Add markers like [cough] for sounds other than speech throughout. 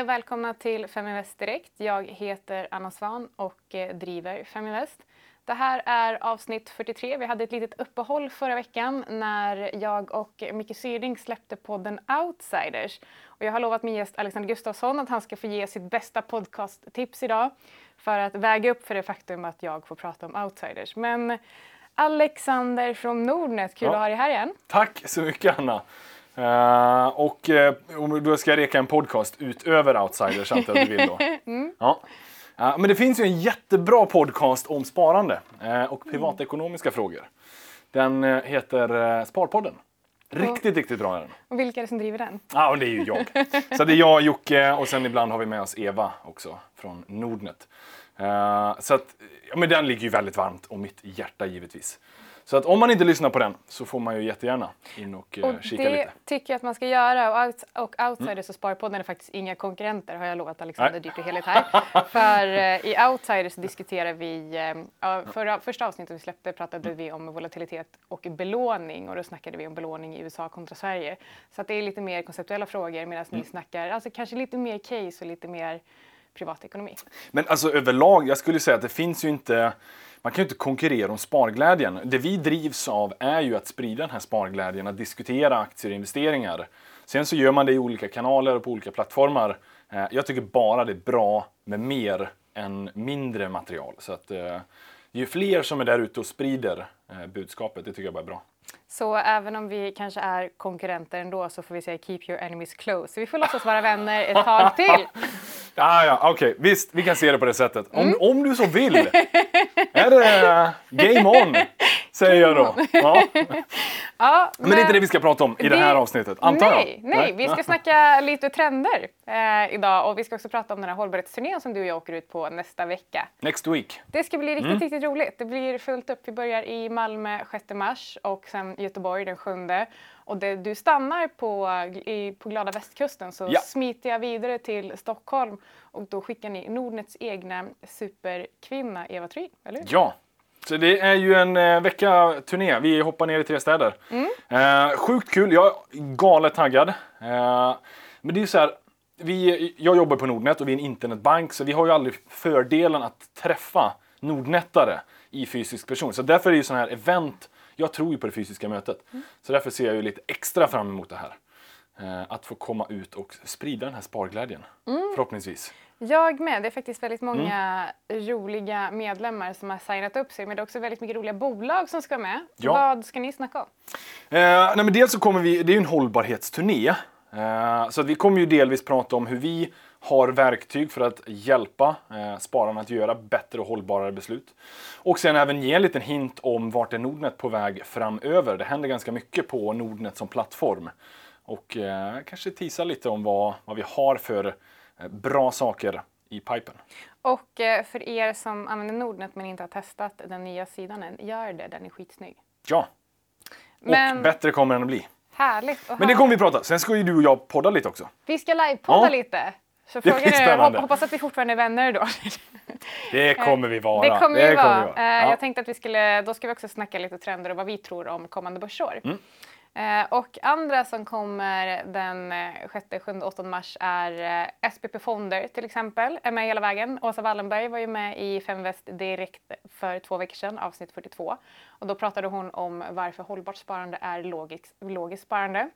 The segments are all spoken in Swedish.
Hej och välkomna till Feminvest Direkt. Jag heter Anna Svan och eh, driver Feminvest. Det här är avsnitt 43. Vi hade ett litet uppehåll förra veckan när jag och Micke Syrling släppte podden Outsiders. Och jag har lovat min gäst Alexander Gustafsson att han ska få ge sitt bästa podcasttips idag för att väga upp för det faktum att jag får prata om Outsiders. Men Alexander från Nordnet, kul ja. att ha dig här igen. Tack så mycket Anna. Uh, och uh, då ska jag reka en podcast utöver Outsiders, antar jag att du vill då. [laughs] mm. ja. uh, men det finns ju en jättebra podcast om sparande och privatekonomiska mm. frågor. Den heter Sparpodden. Riktigt, och, riktigt bra är den. Och vilka är det som driver den? Ja, det är ju jag. [laughs] Så det är jag, Jocke och sen ibland har vi med oss Eva också från Nordnet. så att, ja, men den ligger ju väldigt varmt om mitt hjärta givetvis. Så att om man inte lyssnar på den så får man ju jättegärna in och, eh, och kika lite. Det tycker jag att man ska göra. Och, out, och Outsiders mm. och Sparpodden är faktiskt inga konkurrenter har jag lovat Alexander Dyrt och Heligt här. [laughs] För uh, i Outsiders diskuterar vi, uh, förra, första avsnittet vi släppte pratade vi om volatilitet och belåning och då snackade vi om belåning i USA kontra Sverige. Så att det är lite mer konceptuella frågor medan mm. ni snackar, alltså kanske lite mer case och lite mer privatekonomi. Men alltså överlag, jag skulle säga att det finns ju inte man kan ju inte konkurrera om sparglädjen. Det vi drivs av är ju att sprida den här sparglädjen, att diskutera aktier och investeringar. Sen så gör man det i olika kanaler och på olika plattformar. Eh, jag tycker bara det är bra med mer än mindre material. Så att eh, ju fler som är där ute och sprider eh, budskapet, det tycker jag bara är bra. Så även om vi kanske är konkurrenter ändå så får vi säga keep your enemies close. Så vi får låtsas vara vänner ett tag [laughs] till. Ja, ja, okej. Okay. Visst, vi kan se det på det sättet. Om, mm. om du så vill. är det game on, [laughs] säger jag då. [laughs] Ja. ja men, men, det är inte det vi ska prata om i det, här avsnittet, antar nej, jag? Nej, vi ska [laughs] snacka lite trender eh, idag och vi ska också prata om den här hållbarhetsturnén som du och jag åker ut på nästa vecka. Next week. Det ska bli riktigt, mm. riktigt roligt. Det blir fullt upp. Vi börjar i Malmö 6 mars och sen Göteborg den 7 och det, du stannar på, i, på glada västkusten så ja. smiter jag vidare till Stockholm och då skickar ni Nordnets egna superkvinna Eva Tryn, eller hur? Ja, det är ju en eh, vecka turné. Vi hoppar ner i tre städer. Mm. Eh, sjukt kul. Jag är galet taggad. Eh, men det är så här. Vi, jag jobbar på Nordnet och vi är en internetbank så vi har ju aldrig fördelen att träffa Nordnetare i fysisk person. Så därför är ju sådana här event jag tror ju på det fysiska mötet. Mm. Så därför ser jag ju lite extra fram emot det här. Eh, att få komma ut och sprida den här sparglädjen, mm. förhoppningsvis. Jag med. Det är faktiskt väldigt många mm. roliga medlemmar som har signat upp sig. Men det är också väldigt mycket roliga bolag som ska med. Ja. Vad ska ni snacka om? Eh, nej men dels så kommer vi, det är ju en hållbarhetsturné. Eh, så vi kommer ju delvis prata om hur vi har verktyg för att hjälpa eh, spararna att göra bättre och hållbarare beslut. Och sen även ge en liten hint om vart är Nordnet på väg framöver. Det händer ganska mycket på Nordnet som plattform. Och eh, kanske tisa lite om vad, vad vi har för eh, bra saker i pipen. Och eh, för er som använder Nordnet men inte har testat den nya sidan än, gör det, den är skitsnygg. Ja, men... och bättre kommer den att bli. Härligt Men det kommer vi prata. Sen ska ju du och jag podda lite också. Vi ska livepodda ja. lite. Så det frågan är, hop hoppas att vi fortfarande är vänner då. [laughs] Det kommer vi vara. Det kommer det vi vara. Kommer vi vara. Eh, ja. Jag tänkte att vi skulle, då ska vi också snacka lite trender och vad vi tror om kommande börsår. Mm. Eh, och andra som kommer den 6, 7, 8 mars är eh, SPP Fonder till exempel, är med hela vägen. Åsa Wallenberg var ju med i Femväst direkt för två veckor sedan, avsnitt 42. Och då pratade hon om varför hållbart sparande är logiskt, logisk sparande.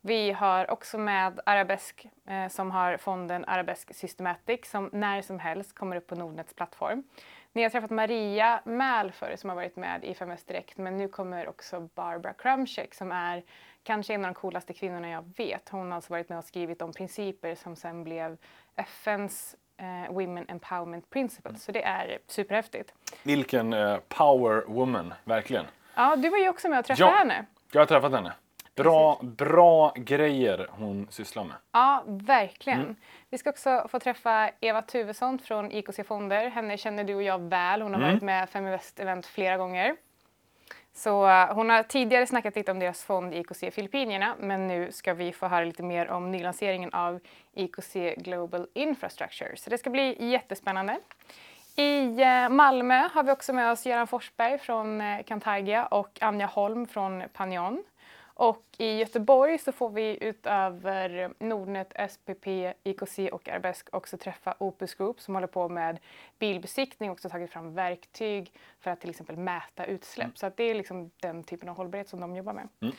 Vi har också med Arabesk eh, som har fonden Arabesk Systematic som när som helst kommer upp på Nordnets plattform. Ni har träffat Maria Mäl förr som har varit med i FMS Direkt men nu kommer också Barbara Krumchek som är kanske en av de coolaste kvinnorna jag vet. Hon har alltså varit med och skrivit om principer som sen blev FNs eh, Women Empowerment Principles. Så det är superhäftigt. Vilken eh, power woman, verkligen. Ja, du var ju också med och träffade ja, henne. Jag har träffat henne. Bra, bra grejer hon sysslar med. Ja, verkligen. Mm. Vi ska också få träffa Eva Tuvesson från IKC Fonder. Henne känner du och jag väl. Hon har mm. varit med Feminvest Event flera gånger. Så uh, hon har tidigare snackat lite om deras fond IKC Filippinerna men nu ska vi få höra lite mer om nylanseringen av IKC Global Infrastructure. Så det ska bli jättespännande. I uh, Malmö har vi också med oss Göran Forsberg från uh, Cantargia och Anja Holm från Panion. Och i Göteborg så får vi utöver Nordnet, SPP, IKC och Arbesk också träffa Opus Group som håller på med bilbesiktning och också tagit fram verktyg för att till exempel mäta utsläpp. Mm. Så det är liksom den typen av hållbarhet som de jobbar med. Mm.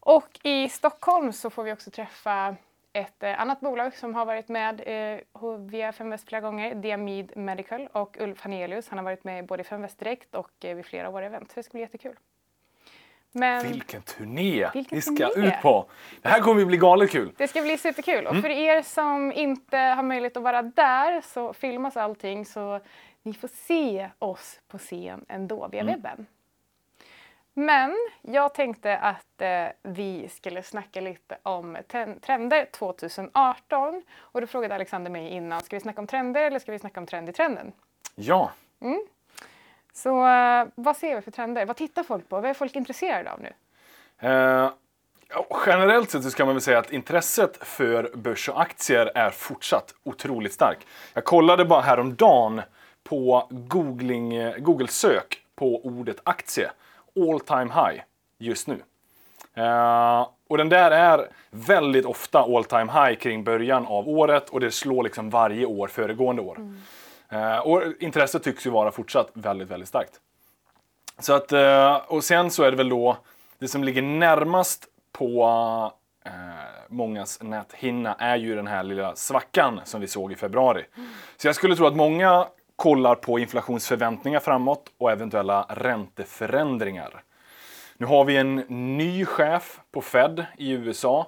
Och i Stockholm så får vi också träffa ett eh, annat bolag som har varit med eh, via Femväst flera gånger, Diamid Medical och Ulf Hanelius. Han har varit med både i Femväst Direkt och eh, vid flera av våra event. Så det ska bli jättekul. Men... Vilken turné Vilken vi ska turné. ut på! Det här kommer att bli galet kul! Det ska bli superkul mm. och för er som inte har möjlighet att vara där så filmas allting så ni får se oss på scen ändå via mm. webben. Men jag tänkte att eh, vi skulle snacka lite om trender 2018 och då frågade Alexander mig innan, ska vi snacka om trender eller ska vi snacka om trend i trenden? Ja! Mm. Så uh, vad ser vi för trender? Vad tittar folk på? Vad är folk intresserade av nu? Uh, generellt sett så ska man väl säga att intresset för börs och aktier är fortsatt otroligt starkt. Jag kollade bara häromdagen på googling, eh, Google-sök på ordet aktie. All time high just nu. Uh, och den där är väldigt ofta all time high kring början av året och det slår liksom varje år föregående år. Mm. Eh, och intresset tycks ju vara fortsatt väldigt, väldigt starkt. Så att, eh, och sen så är det väl då det som ligger närmast på eh, mångas näthinna är ju den här lilla svackan som vi såg i februari. Mm. Så jag skulle tro att många kollar på inflationsförväntningar framåt och eventuella ränteförändringar. Nu har vi en ny chef på Fed i USA.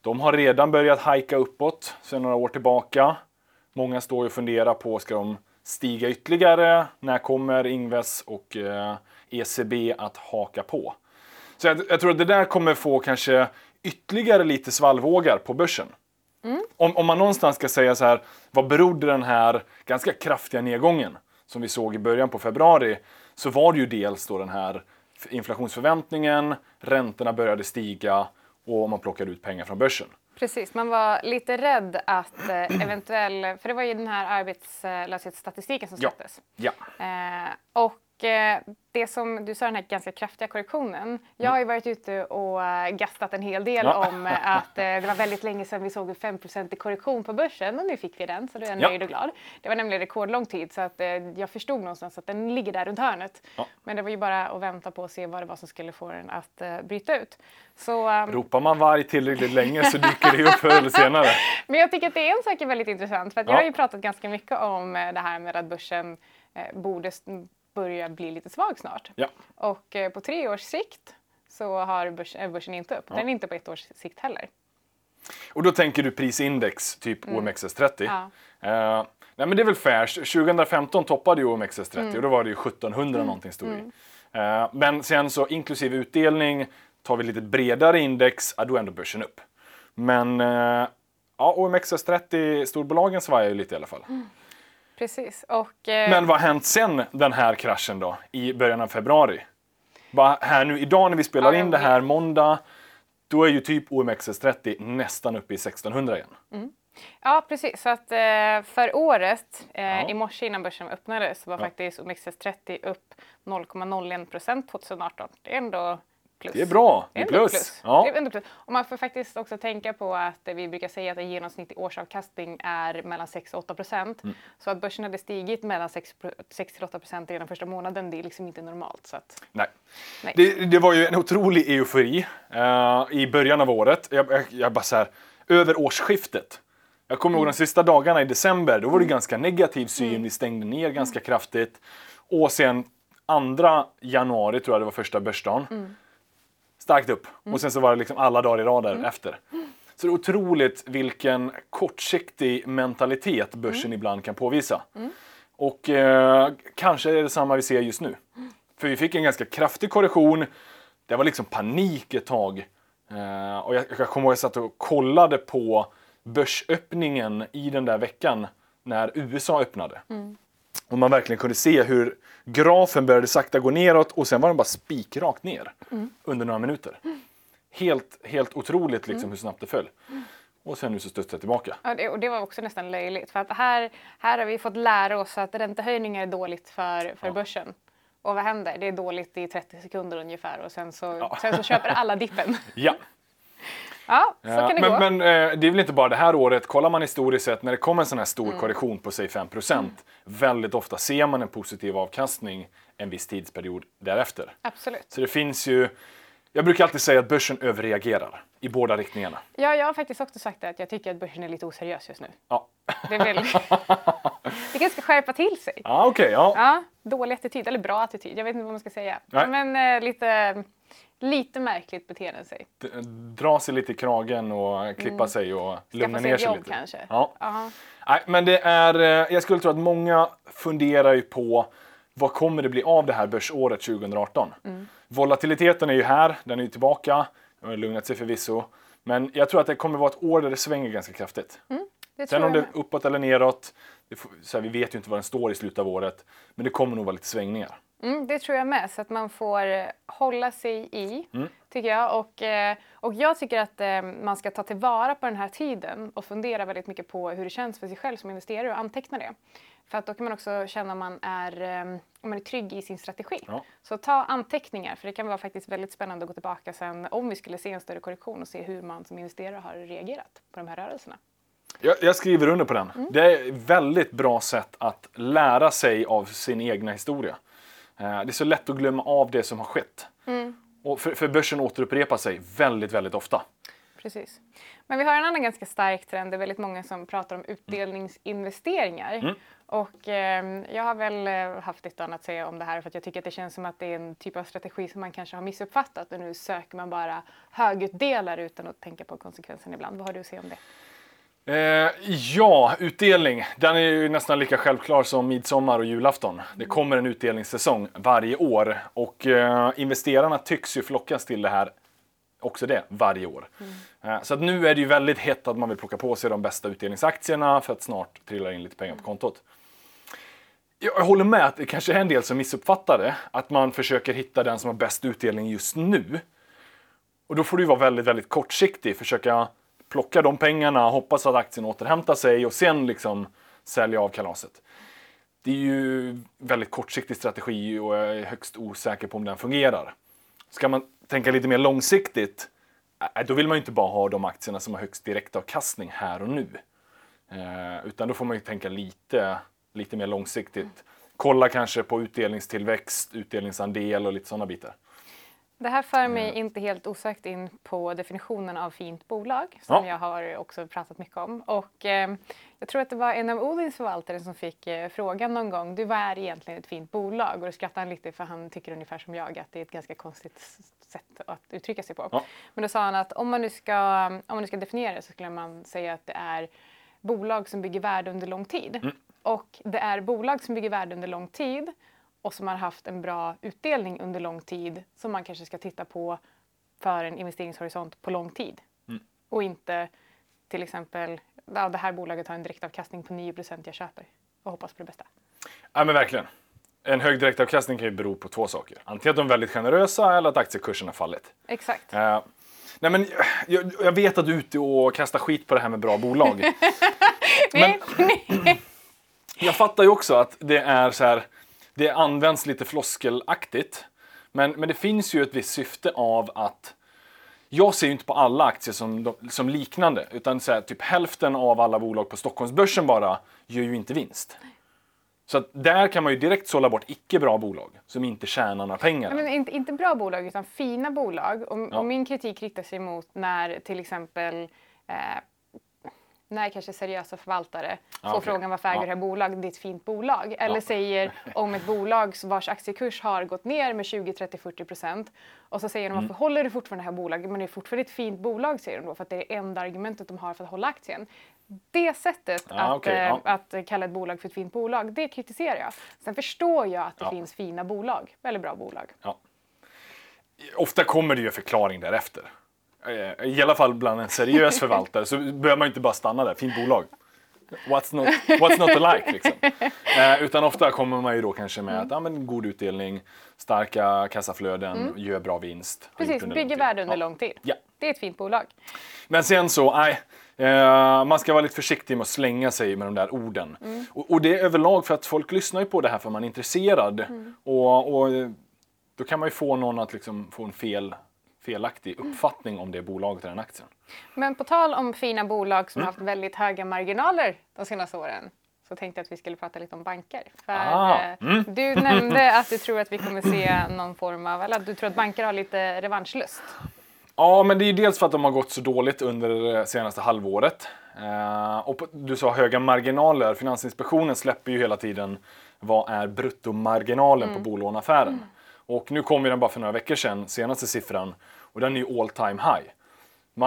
De har redan börjat hajka uppåt sedan några år tillbaka. Många står och funderar på, ska de stiga ytterligare? När kommer Ingves och eh, ECB att haka på? Så jag, jag, tror att det där kommer få kanske ytterligare lite svallvågar på börsen. Mm. Om, om man någonstans ska säga så här, vad berodde den här ganska kraftiga nedgången som vi såg i början på februari, så var det ju dels då den här inflationsförväntningen, räntorna började stiga och man plockade ut pengar från börsen. Precis, man var lite rädd att eh, eventuell, för det var ju den här arbetslöshetsstatistiken som släpptes. Ja. ja. Eh, och det som du sa, den här ganska kraftiga korrektionen. Jag har ju varit ute och äh, gastat en hel del ja. om äh, att det var väldigt länge sedan vi såg en 5 i korrektion på börsen och nu fick vi den så då är jag nöjd och glad. Det var nämligen rekordlång tid så att jag förstod någonstans att den ligger där runt hörnet. Ja. Men det var ju bara att vänta på och se vad det var som skulle få den att bryta ut. Så, um... Ropar man varg tillräckligt länge så dyker det upp förr eller senare. [laughs] Men jag tycker att det är en sak är väldigt intressant för jag har ju pratat ganska mycket om det här med att börsen borde börjar bli lite svag snart. Ja. Och eh, på tre års sikt så har börs, är börsen inte upp. Ja. Den är inte på ett års sikt heller. Och då tänker du prisindex, typ mm. OMXS30. Ja. Uh, nej men det är väl fair. 2015 toppade ju OMXS30 mm. och då var det ju 1700 mm. någonting stod mm. uh, Men sen så inklusive utdelning, tar vi lite bredare index, ja, då är ändå börsen upp. Men uh, ja, OMXS30, storbolagen svajar ju lite i alla fall. Mm. Precis. Och, eh... Men vad har hänt sen den här kraschen då, i början av februari? Bara här nu idag när vi spelar ja, in det här måndag, då är ju typ OMXS30 nästan uppe i 1600 igen. Mm. Ja, precis. Så att eh, för året, eh, ja. i morse innan börsen öppnade, så var ja. faktiskt OMXS30 upp 0,01 procent 2018. Det är ändå plus. Det är bra, det är plus. plus. Ja. Det är plus. Och man får faktiskt också tänka på att vi brukar säga att en genomsnittlig årsavkastning är mellan 6 och 8 procent. Mm. Så att börsen hade stigit mellan 6, 6 till 8 procent redan första månaden, det är liksom inte normalt. Så att, nej. nej. Det, det, var ju en otrolig eufori uh, i början av året. Jag, jag, jag bara så här, över årsskiftet. Jag kommer mm. ihåg de sista dagarna i december, då var det mm. ganska negativ syn, mm. vi stängde ner ganska kraftigt. Och sen andra januari tror jag det var första börsdagen. Mm starkt upp. Mm. Och sen så var det liksom alla dagar i rad mm. efter. Så det är otroligt vilken kortsiktig mentalitet börsen mm. ibland kan påvisa. Mm. Och eh, kanske är det samma vi ser just nu. För vi fick en ganska kraftig korrektion. Det var liksom panik ett tag. Eh, och jag, jag kommer ihåg att jag satt och kollade på börsöppningen i den där veckan när USA öppnade. Mm. Och man verkligen kunde se hur grafen började sakta gå neråt och sen var den bara spikrakt ner mm. under några minuter. Helt, helt otroligt liksom mm. hur snabbt det föll. Och sen nu så studsade det tillbaka. Ja, det, och det var också nästan löjligt för att här, här har vi fått lära oss att räntehöjningar är dåligt för, för ja. börsen. Och vad händer? Det är dåligt i 30 sekunder ungefär och sen så, ja. sen så köper alla dippen. [laughs] ja. Ja, så kan det men, gå. Men eh, det är väl inte bara det här året. Kollar man historiskt sett när det kommer en sån här stor mm. korrektion på säg 5 mm. väldigt ofta ser man en positiv avkastning en viss tidsperiod därefter. Absolut. Så det finns ju jag brukar alltid säga att börsen överreagerar i båda riktningarna. Ja, jag har faktiskt också sagt det, att jag tycker att börsen är lite oseriös just nu. Ja. Det, vill... [laughs] det kanske ska skärpa till sig. Ja, okej. Okay, ja. ja. Dålig attityd, eller bra attityd, jag vet inte vad man ska säga. Nej. Men eh, lite, lite märkligt beteende sig. Dra sig lite i kragen och klippa mm. sig och lugna ner sig jobb, lite. kanske. Ja. Nej, men det är, eh, jag skulle tro att många funderar ju på vad kommer det bli av det här börsåret 2018? Mm. Volatiliteten är ju här, den är ju tillbaka, den har lugnat sig förvisso. Men jag tror att det kommer vara ett år där det svänger ganska kraftigt. Mm, Sen om det är uppåt eller neråt, får, så här, vi vet ju inte var den står i slutet av året, men det kommer nog vara lite svängningar. Mm, det tror jag med, så att man får eh, hålla sig i, mm. tycker jag. Och, eh, och jag tycker att eh, man ska ta tillvara på den här tiden och fundera väldigt mycket på hur det känns för sig själv som investerare och anteckna det. För att då kan man också känna om man är, om man är trygg i sin strategi. Ja. Så ta anteckningar, för det kan vara faktiskt väldigt spännande att gå tillbaka sen om vi skulle se en större korrektion och se hur man som investerare har reagerat på de här rörelserna. Jag, jag skriver under på den. Mm. Det är ett väldigt bra sätt att lära sig av sin egna historia. Eh, det är så lätt att glömma av det som har skett. Mm. Och för, för börsen återupprepar sig väldigt, väldigt ofta. Precis. Men vi har en annan ganska stark trend. Det är väldigt många som pratar om utdelningsinvesteringar. Mm. Och eh, jag har väl eh, haft lite annat att säga om det här för att jag tycker att det känns som att det är en typ av strategi som man kanske har missuppfattat och nu söker man bara högutdelare utan att tänka på konsekvensen ibland. Vad har du att säga om det? Eh, ja, utdelning. Den är ju nästan lika självklar som midsommar och julafton. Det mm. kommer en utdelningssäsong varje år och eh, investerarna tycks ju flockas till det här också det varje år. Mm. Eh, så att nu är det ju väldigt hett att man vill plocka på sig de bästa utdelningsaktierna för att snart trilla in lite pengar på kontot. Jag håller med att det kanske är en del som missuppfattar det, att man försöker hitta den som har bäst utdelning just nu. Och då får du vara väldigt, väldigt kortsiktig, försöka plocka de pengarna, hoppas att aktien återhämtar sig och sen liksom sälja av kalaset. Det är ju väldigt kortsiktig strategi och jag är högst osäker på om den fungerar. Ska man tänka lite mer långsiktigt, eh, då vill man ju inte bara ha de aktierna som har högst direktavkastning här och nu. Eh, utan då får man ju tänka lite, lite mer långsiktigt. Kolla kanske på utdelningstillväxt, utdelningsandel och lite sådana bitar. Det här för mig mm. inte helt osökt in på definitionen av fint bolag som ja. jag har också pratat mycket om. Och eh, jag tror att det var en av Odins förvaltare som fick eh, frågan någon gång, du vad är egentligen ett fint bolag? Och då skrattade han lite för han tycker ungefär som jag att det är ett ganska konstigt sätt att uttrycka sig på. Ja. Men då sa han att om man, nu ska, om man nu ska definiera det så skulle man säga att det är bolag som bygger värde under lång tid. Mm. Och det är bolag som bygger värde under lång tid och som har haft en bra utdelning under lång tid som man kanske ska titta på för en investeringshorisont på lång tid. Mm. Och inte till exempel, ja, det här bolaget har en direktavkastning på 9% jag köper och hoppas på det bästa. Ja men verkligen. En hög direktavkastning kan ju bero på två saker. Antingen att de är väldigt generösa eller att aktiekursen har fallit. Exakt. Uh, nej men jag, jag, vet att du är ute och kastar skit på det här med bra bolag. [laughs] men, [clears throat] jag fattar ju också att det är så här det används lite floskelaktigt. Men, men det finns ju ett visst syfte av att jag ser ju inte på alla aktier som, som liknande, utan så här, typ hälften av alla bolag på Stockholmsbörsen bara gör ju inte vinst. Så att där kan man ju direkt sålla bort icke bra bolag som inte tjänar några pengar. Men inte, inte bra bolag utan fina bolag. Och, ja. och min kritik riktar sig mot när till exempel eh, när kanske seriösa förvaltare får okay. frågan varför äger ja. det här bolag, det är ett fint bolag. Eller ja. säger [laughs] om ett bolag vars aktiekurs har gått ner med 20, 30, 40 procent och så säger de mm. varför håller du fortfarande det här bolaget? Men det är fortfarande ett fint bolag säger de då för att det är det enda argumentet de har för att hålla aktien. Det sättet ja, att, okay, ja. att kalla ett bolag för ett fint bolag, det kritiserar jag. Sen förstår jag att det finns fina bolag, eller bra bolag. Ofta kommer det ju en förklaring därefter. Eh, i alla fall bland en seriös förvaltare, så behöver man inte bara stanna där. Fint bolag. What's not, what's not to like liksom. [laughs] Eh, utan ofta kommer man ju då kanske med mm. att ja, men god utdelning, starka kassaflöden, mm. gör bra vinst. Precis, bygger värde under lång tid. Ja. Det är ett fint bolag. Men sen så, nej. Eh, man ska vara lite försiktig med att slänga sig med de där orden. Mm. Och, och, det är överlag för att folk lyssnar ju på det här för man är intresserad. Mm. Och, och, då kan man ju få någon att liksom få en fel, felaktig uppfattning om det bolaget eller den aktien. Men på tal om fina bolag som mm. haft väldigt höga marginaler de senaste åren så tänkte jag att vi skulle prata lite om banker. För ah, eh, mm. Du nämnde [laughs] att du tror att vi kommer se någon form av, eller att du tror att banker har lite revanschlust. Ja, men det är ju dels för att de har gått så dåligt under det senaste halvåret. Eh, och du sa höga marginaler. Finansinspektionen släpper ju hela tiden vad är bruttomarginalen mm. på bolåneaffären. Mm. Och nu kom ju den bara för några veckor sedan, senaste siffran, och den är ju all time high.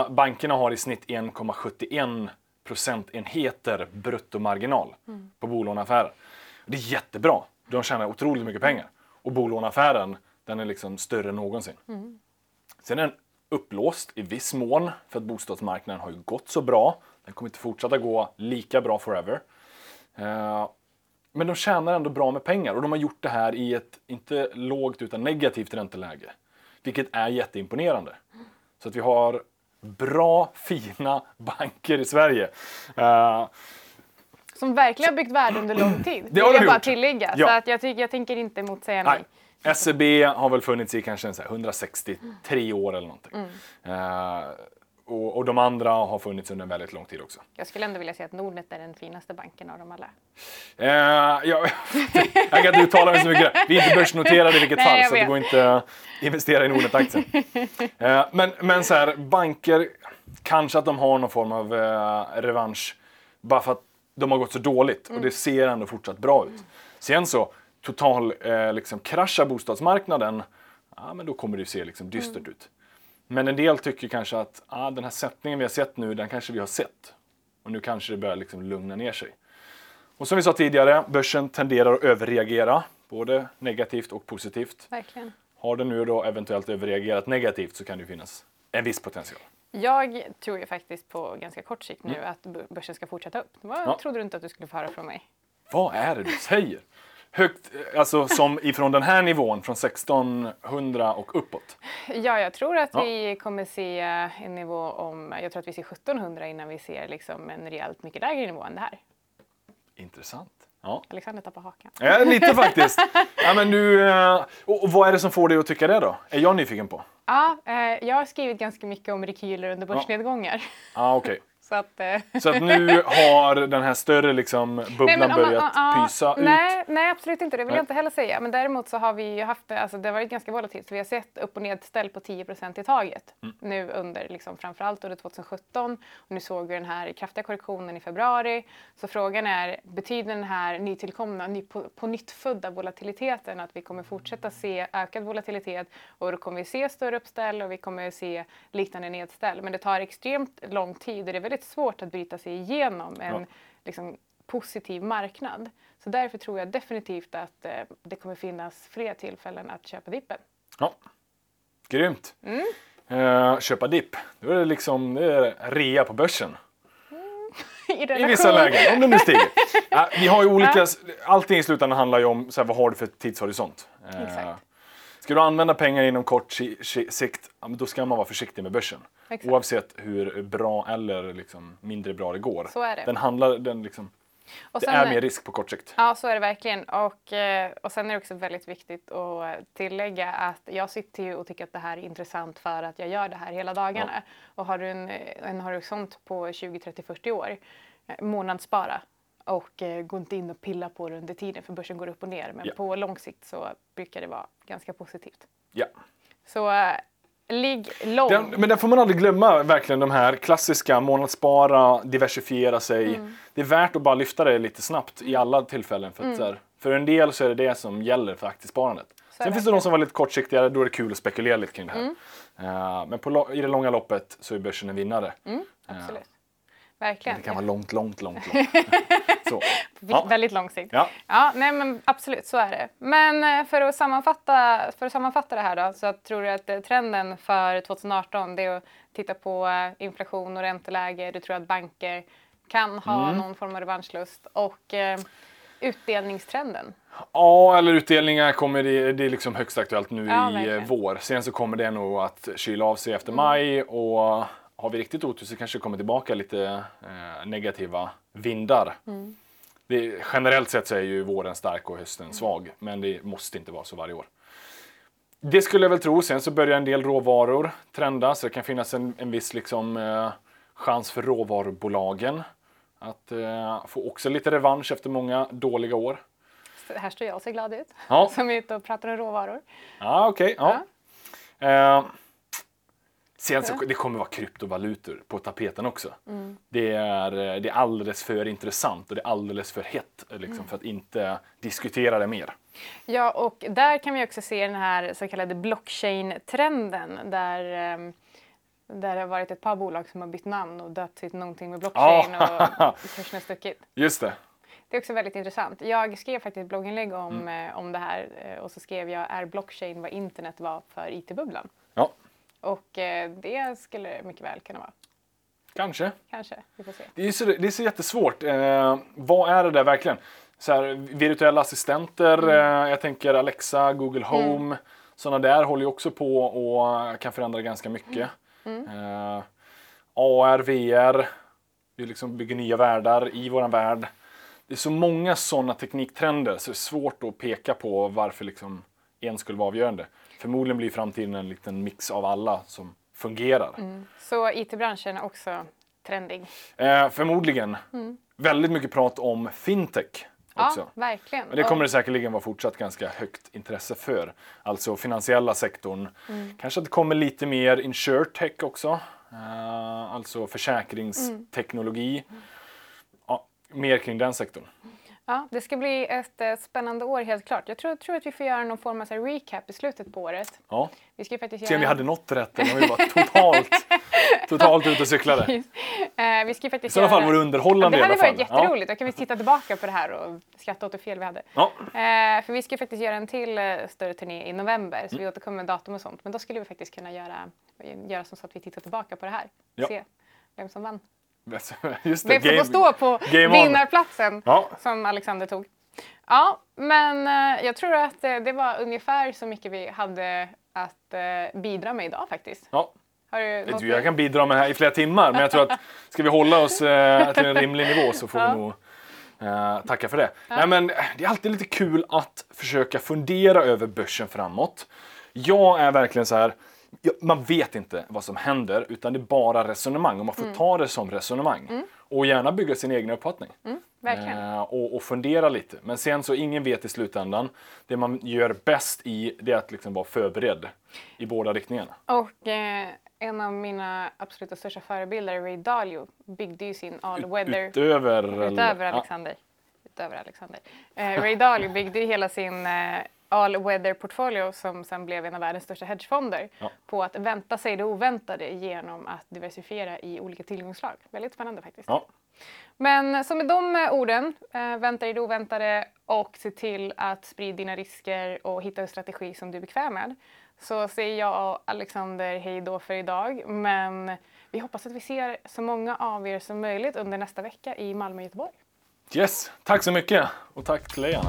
Bankerna har i snitt 1,71 procentenheter bruttomarginal mm. på bolåneaffärer. Det är jättebra. De tjänar otroligt mycket pengar. Och bolåneaffären, den är liksom större än någonsin. Mm. Sen är den upplåst i viss mån för att bostadsmarknaden har ju gått så bra. Den kommer inte fortsätta gå lika bra forever. Eh, men de tjänar ändå bra med pengar och de har gjort det här i ett, inte lågt utan negativt ränteläge. Vilket är jätteimponerande. Så att vi har bra, fina banker i Sverige. Uh, som verkligen har byggt värde under lång tid. Det vill jag bara tillägga. Ja. Så att jag, tycker, jag tänker inte motsäga mig. SEB har väl funnits i kanske 163 år eller någonting. Mm. Uh, och, och, de andra har funnits under en väldigt lång tid också. Jag skulle ändå vilja säga att Nordnet är den finaste banken av dem alla. Uh, ja, [laughs] jag kan inte uttala mig så mycket. Vi är inte börsnoterade i vilket Nej, fall så det går inte att investera i Nordnet-aktien. uh, men, men så här, banker, kanske att de har någon form av uh, revansch bara för att de har gått så dåligt mm. och det ser ändå fortsatt bra ut. Sen så, total eh, liksom, krascha bostadsmarknaden, ja, men då kommer det se liksom, dystert mm. ut. Men en del tycker kanske att ah, den här sättningen vi har sett nu, den kanske vi har sett. Och nu kanske det börjar liksom lugna ner sig. Och som vi sa tidigare, börsen tenderar att överreagera, både negativt och positivt. Verkligen. Har den nu då eventuellt överreagerat negativt så kan det finnas en viss potential. Jag tror ju faktiskt på ganska kort sikt nu mm. att börsen ska fortsätta upp. Vad ja. trodde du inte att du skulle få höra från mig? Vad är det du säger? Högt, alltså som ifrån den här nivån, från 1600 och uppåt? Ja, jag tror att ja. vi kommer se en nivå om, jag tror att vi ser 1700 innan vi ser liksom en rejält mycket lägre nivå än det här. Intressant. Ja. Alexander tappar hakan. Ja, lite [laughs] faktiskt. ja, men du, eh, och vad är det som får dig att tycka det då? Är jag nyfiken på? Ja, eh, jag har skrivit ganska mycket om rekyler under börsnedgångar. Ja, ah. Okay. Så att, eh. så att nu har den här större liksom, bubblan nej, börjat man, pysa ut? Nej, nej, absolut inte. Det vill nej. jag inte heller säga. Men däremot så har vi haft, alltså det har varit ganska volatilt. Vi har sett upp och nedställ på 10% i taget mm. nu under, liksom, framförallt under 2017. Och nu såg vi den här kraftiga korrektionen i februari. Så frågan är, betyder den här nytillkomna, ny, på, på nytt födda volatiliteten att vi kommer fortsätta se ökad volatilitet och då kommer vi se större uppställ och vi kommer se liknande nedställ. Men det tar extremt lång tid och det är väldigt väldigt svårt att bryta sig igenom en ja. liksom, positiv marknad. Så därför tror jag definitivt att eh, det kommer finnas fler tillfällen att köpa dippen. Ja, grymt. Mm. Uh, köpa dipp, då är det liksom det är rea på börsen. Mm. [laughs] I, I, vissa lägen, om det nu stiger. uh, [laughs] vi har ju olika, allting i slutändan handlar ju om så här, vad har du för tidshorisont. Uh, Exakt. Ska du använda pengar inom kort sikt, då ska man vara försiktig med börsen. Exakt. Oavsett hur bra eller liksom mindre bra det går. Så är det. Den handlar, den liksom, och det är mer risk på kort sikt. Ja, så är det verkligen. Och, eh, och sen är det också väldigt viktigt att tillägga att jag sitter ju och tycker att det här är intressant för att jag gör det här hela dagarna. Ja. Och har du en, en horisont på 20, 30, 40 år, eh, månadsspara och eh, gå inte in och pilla på det under tiden för börsen går upp och ner. Men ja. på lång sikt så brukar det vara ganska positivt. Ja. Så eh, ligg lång. Den, men den får man aldrig glömma, verkligen de här klassiska månadsspara, diversifiera sig. Mm. Det är värt att bara lyfta det lite snabbt i alla tillfällen. För, att, mm. här, för en del så är det det som gäller för aktiesparandet. Så Sen finns det de som var lite kortsiktigare, då är det kul att spekulera lite kring det här. Mm. Uh, men på, i det långa loppet så är börsen en vinnare. Mm, absolut. Uh, Verkligen. Det kan vara långt, långt, långt. långt. [laughs] så. Ja. Väldigt lång sikt. Ja. ja, nej men absolut så är det. Men eh, för att sammanfatta, för att sammanfatta det här då så tror du att eh, trenden för 2018 det är att titta på eh, inflation och ränteläge. Du tror att banker kan ha mm. någon form av revanschlust och eh, utdelningstrenden? Ja, eller utdelningar kommer det, det är liksom högst aktuellt nu ja, i verkligen. vår. Sen så kommer det nog att kyla av sig efter mm. maj och har vi riktigt otur så kanske det kommer tillbaka lite eh, negativa vindar. Mm. Det, generellt sett så är ju våren stark och hösten svag, men det måste inte vara så varje år. Det skulle jag väl tro. Sen så börjar en del råvaror trenda, så det kan finnas en, en viss liksom, eh, chans för råvarubolagen att eh, få också lite revansch efter många dåliga år. Så här står jag och ser glad ut, ja. [laughs] som är ute och pratar om råvaror. Ja, okej. Okay, ja. ja. Sen så det kommer vara kryptovalutor på tapeten också. Mm. Det, är, eh, det är alldeles för intressant och det är alldeles för hett liksom, mm. för att inte diskutera det mer. Ja, och där kan vi också se den här så kallade blockchain-trenden där um, där det har varit ett par bolag som har bytt namn och döpt till någonting med blockchain oh. och [laughs] kursen har stuckit. Just det. Det är också väldigt intressant. Jag skrev faktiskt ett blogginlägg om, mm. eh, om det här eh, och så skrev jag är blockchain vad internet var för IT-bubblan? Ja. Och eh, det skulle mycket väl kunna vara. Kanske. Kanske, vi får se. Det är så, det är så jättesvårt. Eh, vad är det där verkligen? Så här, virtuella assistenter, mm. eh, jag tänker Alexa, Google mm. Home, mm. sådana där håller ju också på och kan förändra ganska mycket. Mm. Eh, AR, VR, vi liksom bygger nya världar i våran värld. Det är så många sådana tekniktrender så det är svårt att peka på varför liksom en skulle vara avgörande. Förmodligen blir framtiden en liten mix av alla som fungerar. Mm. Så IT-branschen är också trendig? Eh, förmodligen. Mm. Väldigt mycket prat om fintech. Också. Ja, verkligen. Men det kommer det säkerligen vara fortsatt ganska högt intresse för. Alltså finansiella sektorn. Mm. Kanske att det kommer lite mer insurtech också. Uh, alltså försäkringsteknologi. Mm. Ja, mer kring den sektorn. Ja, det ska bli ett eh, spännande år helt klart. Jag tror, tror att vi får göra någon form av så recap i slutet på året. Ja. Vi ska faktiskt Se om vi hade nått rätt eller om vi var totalt, [laughs] totalt ute och cyklade. uh, vi ska faktiskt I sådana fall var det underhållande ja, Det hade varit jätteroligt. Ja. Då kan vi titta tillbaka på det här och skratta åt hur fel vi hade. Ja. Uh, för vi ska faktiskt göra en till större turné i november så mm. vi återkommer med datum och sånt. Men då skulle vi faktiskt kunna göra, göra som så att vi tittar tillbaka på det här. Ja. Se vem som vann. [laughs] Just det, som får stå på vinnarplatsen ja. som Alexander tog. Ja, men uh, jag tror att uh, det var ungefär så mycket vi hade att uh, bidra med idag faktiskt. Ja. Har du jag kan bidra med här i flera timmar, men jag tror att [laughs] ska vi hålla oss till en rimlig nivå så får ja. vi nog tacka för det. Ja. Nej, men det är alltid lite kul att försöka fundera över börsen framåt. Jag är verkligen så här, man vet inte vad som händer utan det är bara resonemang och man får mm. ta det som resonemang. Mm. Och gärna bygga sin egen uppfattning. Mm, eh, och, och, fundera lite. Men sen så ingen vet i slutändan. Det man gör bäst i det är att liksom vara förberedd i båda riktningarna. Och eh, en av mina absoluta största förebilder, Ray Dalio, byggde ju sin all weather utöver, utöver Alexander. Ja. Utöver Alexander. Eh, Ray Dalio byggde ju hela sin eh, all weather portfolio som sen blev en av världens största hedgefonder ja. på att vänta sig det oväntade genom att diversifiera i olika tillgångsslag. Väldigt spännande faktiskt. Ja. Men så med de orden, äh, vänta dig det oväntade och se till att sprida dina risker och hitta en strategi som du är bekväm med. Så säger jag och Alexander hej då för idag. Men vi hoppas att vi ser så många av er som möjligt under nästa vecka i Malmö och Göteborg. Yes, tack så mycket och tack till er.